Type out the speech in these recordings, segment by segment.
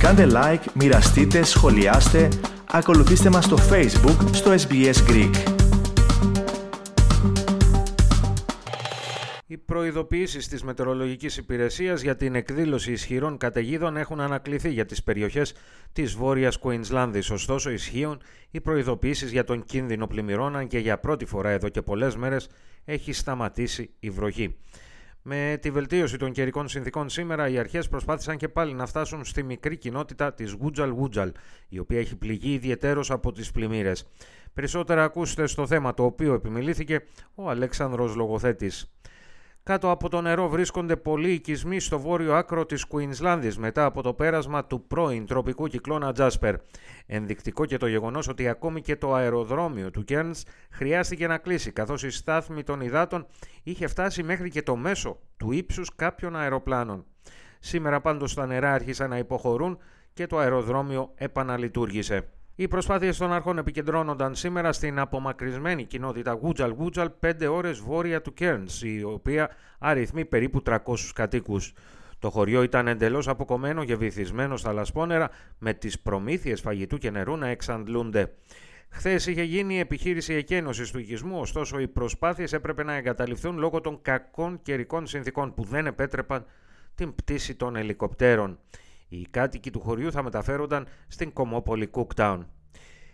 Κάντε like, μοιραστείτε, σχολιάστε, ακολουθήστε μας στο Facebook, στο SBS Greek. Οι προειδοποιήσεις της Μετεωρολογικής Υπηρεσίας για την εκδήλωση ισχυρών καταιγίδων έχουν ανακληθεί για τις περιοχές της Βόρειας Κουίνσλάνδης. Ωστόσο ισχύουν οι προειδοποιήσεις για τον κίνδυνο πλημμυρών και για πρώτη φορά εδώ και πολλές μέρες έχει σταματήσει η βροχή. Με τη βελτίωση των καιρικών συνθήκων σήμερα, οι αρχές προσπάθησαν και πάλι να φτάσουν στη μικρή κοινότητα της Γούτζαλ Γούτζαλ, η οποία έχει πληγεί ιδιαιτέρως από τις πλημμύρες. Περισσότερα ακούστε στο θέμα το οποίο επιμελήθηκε ο Αλέξανδρος Λογοθέτης. Κάτω από το νερό βρίσκονται πολλοί οικισμοί στο βόρειο άκρο της Κουίνσλάνδης μετά από το πέρασμα του πρώην τροπικού κυκλώνα Τζάσπερ. Ενδεικτικό και το γεγονός ότι ακόμη και το αεροδρόμιο του Κέρνς χρειάστηκε να κλείσει καθώς η στάθμη των υδάτων είχε φτάσει μέχρι και το μέσο του ύψους κάποιων αεροπλάνων. Σήμερα πάντως τα νερά άρχισαν να υποχωρούν και το αεροδρόμιο επαναλειτουργήσε. Οι προσπάθειες των αρχών επικεντρώνονταν σήμερα στην απομακρυσμένη κοινότητα Γούτζαλ Γούτζαλ 5 ώρες βόρεια του Κέρνς, η οποία αριθμεί περίπου 300 κατοίκους. Το χωριό ήταν εντελώς αποκομμένο και βυθισμένο στα λασπόνερα με τις προμήθειες φαγητού και νερού να εξαντλούνται. Χθες είχε γίνει η επιχείρηση εκένωσης του οικισμού, ωστόσο οι προσπάθειες έπρεπε να εγκαταλειφθούν λόγω των κακών καιρικών συνθήκων που δεν επέτρεπαν την πτήση των ελικοπτέρων. Οι κάτοικοι του χωριού θα μεταφέρονταν στην κομμόπολη Cooktown.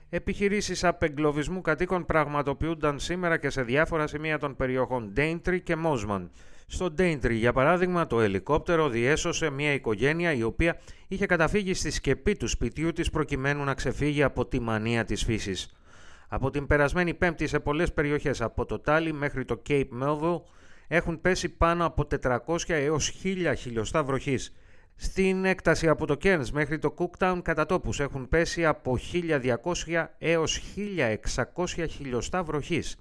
Επιχειρήσεις απεγκλωβισμού κατοίκων πραγματοποιούνταν σήμερα και σε διάφορα σημεία των περιοχών Daintree και Mosman. Στο Daintree, για παράδειγμα, το ελικόπτερο διέσωσε μια οικογένεια η οποία είχε καταφύγει στη σκεπή του σπιτιού της προκειμένου να ξεφύγει από τη μανία της φύσης. Από την περασμένη πέμπτη σε πολλές περιοχές από το Τάλι μέχρι το Cape Melville έχουν πέσει πάνω από 400 έως 1000 χιλιοστά βροχής. Στην έκταση από το Cairns μέχρι το Cooktown κατά τόπους έχουν πέσει από 1200 έως 1600 χιλιοστά βροχής.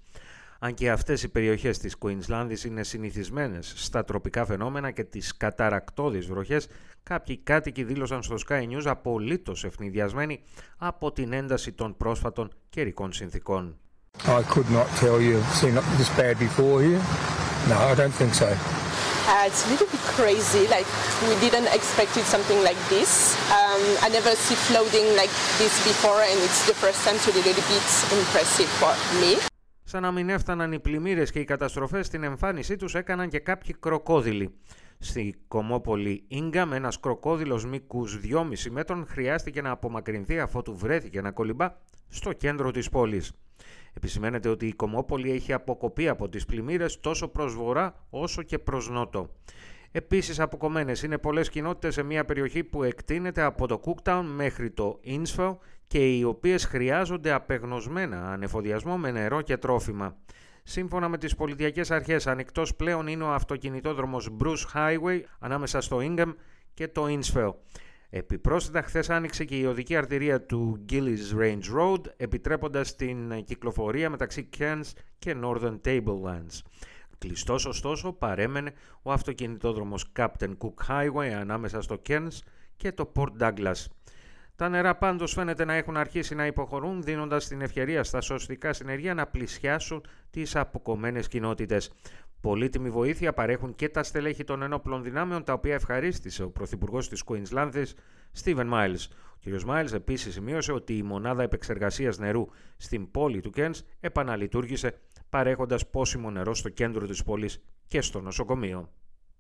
Αν και αυτές οι περιοχές της Queensland είναι συνηθισμένες στα τροπικά φαινόμενα και τις καταρακτώδεις βροχές, κάποιοι κάτοικοι δήλωσαν στο Sky News απολύτως ευνηδιασμένοι από την ένταση των πρόσφατων καιρικών συνθήκων. I could not tell you seen this bad before here; No, I don't think so. Uh, it's a little bit crazy. Like we didn't expect it something like this. Um, I never see flooding like this before, and it's the first time, so a little bit impressive for me. Σαν να μην έφταναν οι πλημμύρες και οι καταστροφές στην εμφάνισή τους έκαναν και κάποιοι κροκόδιλοι. Στη κομμόπολη Ίγκαμ ένας κροκόδιλος μήκους 2,5 μέτρων χρειάστηκε να απομακρυνθεί αφότου βρέθηκε να κολυμπά στο κέντρο της πόλης. Επισημαίνεται ότι η Κομόπολη έχει αποκοπεί από τις πλημμύρες τόσο προς βορρά όσο και προς νότο. Επίσης αποκομμένες είναι πολλές κοινότητες σε μια περιοχή που εκτείνεται από το Cooktown μέχρι το Innsfell και οι οποίες χρειάζονται απεγνωσμένα ανεφοδιασμό με νερό και τρόφιμα. Σύμφωνα με τις πολιτιακές αρχές, ανοιχτός πλέον είναι ο αυτοκινητόδρομος Bruce Highway ανάμεσα στο Ingham και το Innsfell. Επιπρόσθετα, χθες άνοιξε και η οδική αρτηρία του Gillies Range Road, επιτρέποντας την κυκλοφορία μεταξύ Cairns και Northern Tablelands. Κλειστός ωστόσο παρέμενε ο αυτοκινητόδρομος Captain Cook Highway ανάμεσα στο Cairns και το Port Douglas. Τα νερά πάντως φαίνεται να έχουν αρχίσει να υποχωρούν δίνοντας την ευκαιρία στα σωστικά συνεργεία να πλησιάσουν τις αποκομμένες κοινότητες. Πολύτιμη βοήθεια παρέχουν και τα στελέχη των ενόπλων δυνάμεων, τα οποία ευχαρίστησε ο Πρωθυπουργός της Κουίνσλάνδη, Στίβεν Μάιλς. Ο κ. Μάιλς επίσης σημείωσε ότι η μονάδα επεξεργασίας νερού στην πόλη του Κέντ επαναλειτουργήσε, παρέχοντας πόσιμο νερό στο κέντρο της πόλης και στο νοσοκομείο.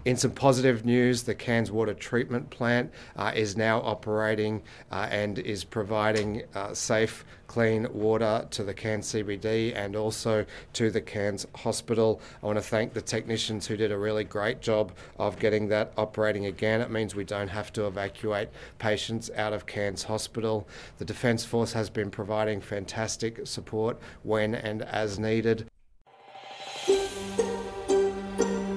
In some positive news, the Cairns Water Treatment Plant uh, is now operating uh, and is providing uh, safe, clean water to the Cairns CBD and also to the Cairns Hospital. I want to thank the technicians who did a really great job of getting that operating again. It means we don't have to evacuate patients out of Cairns Hospital. The Defence Force has been providing fantastic support when and as needed.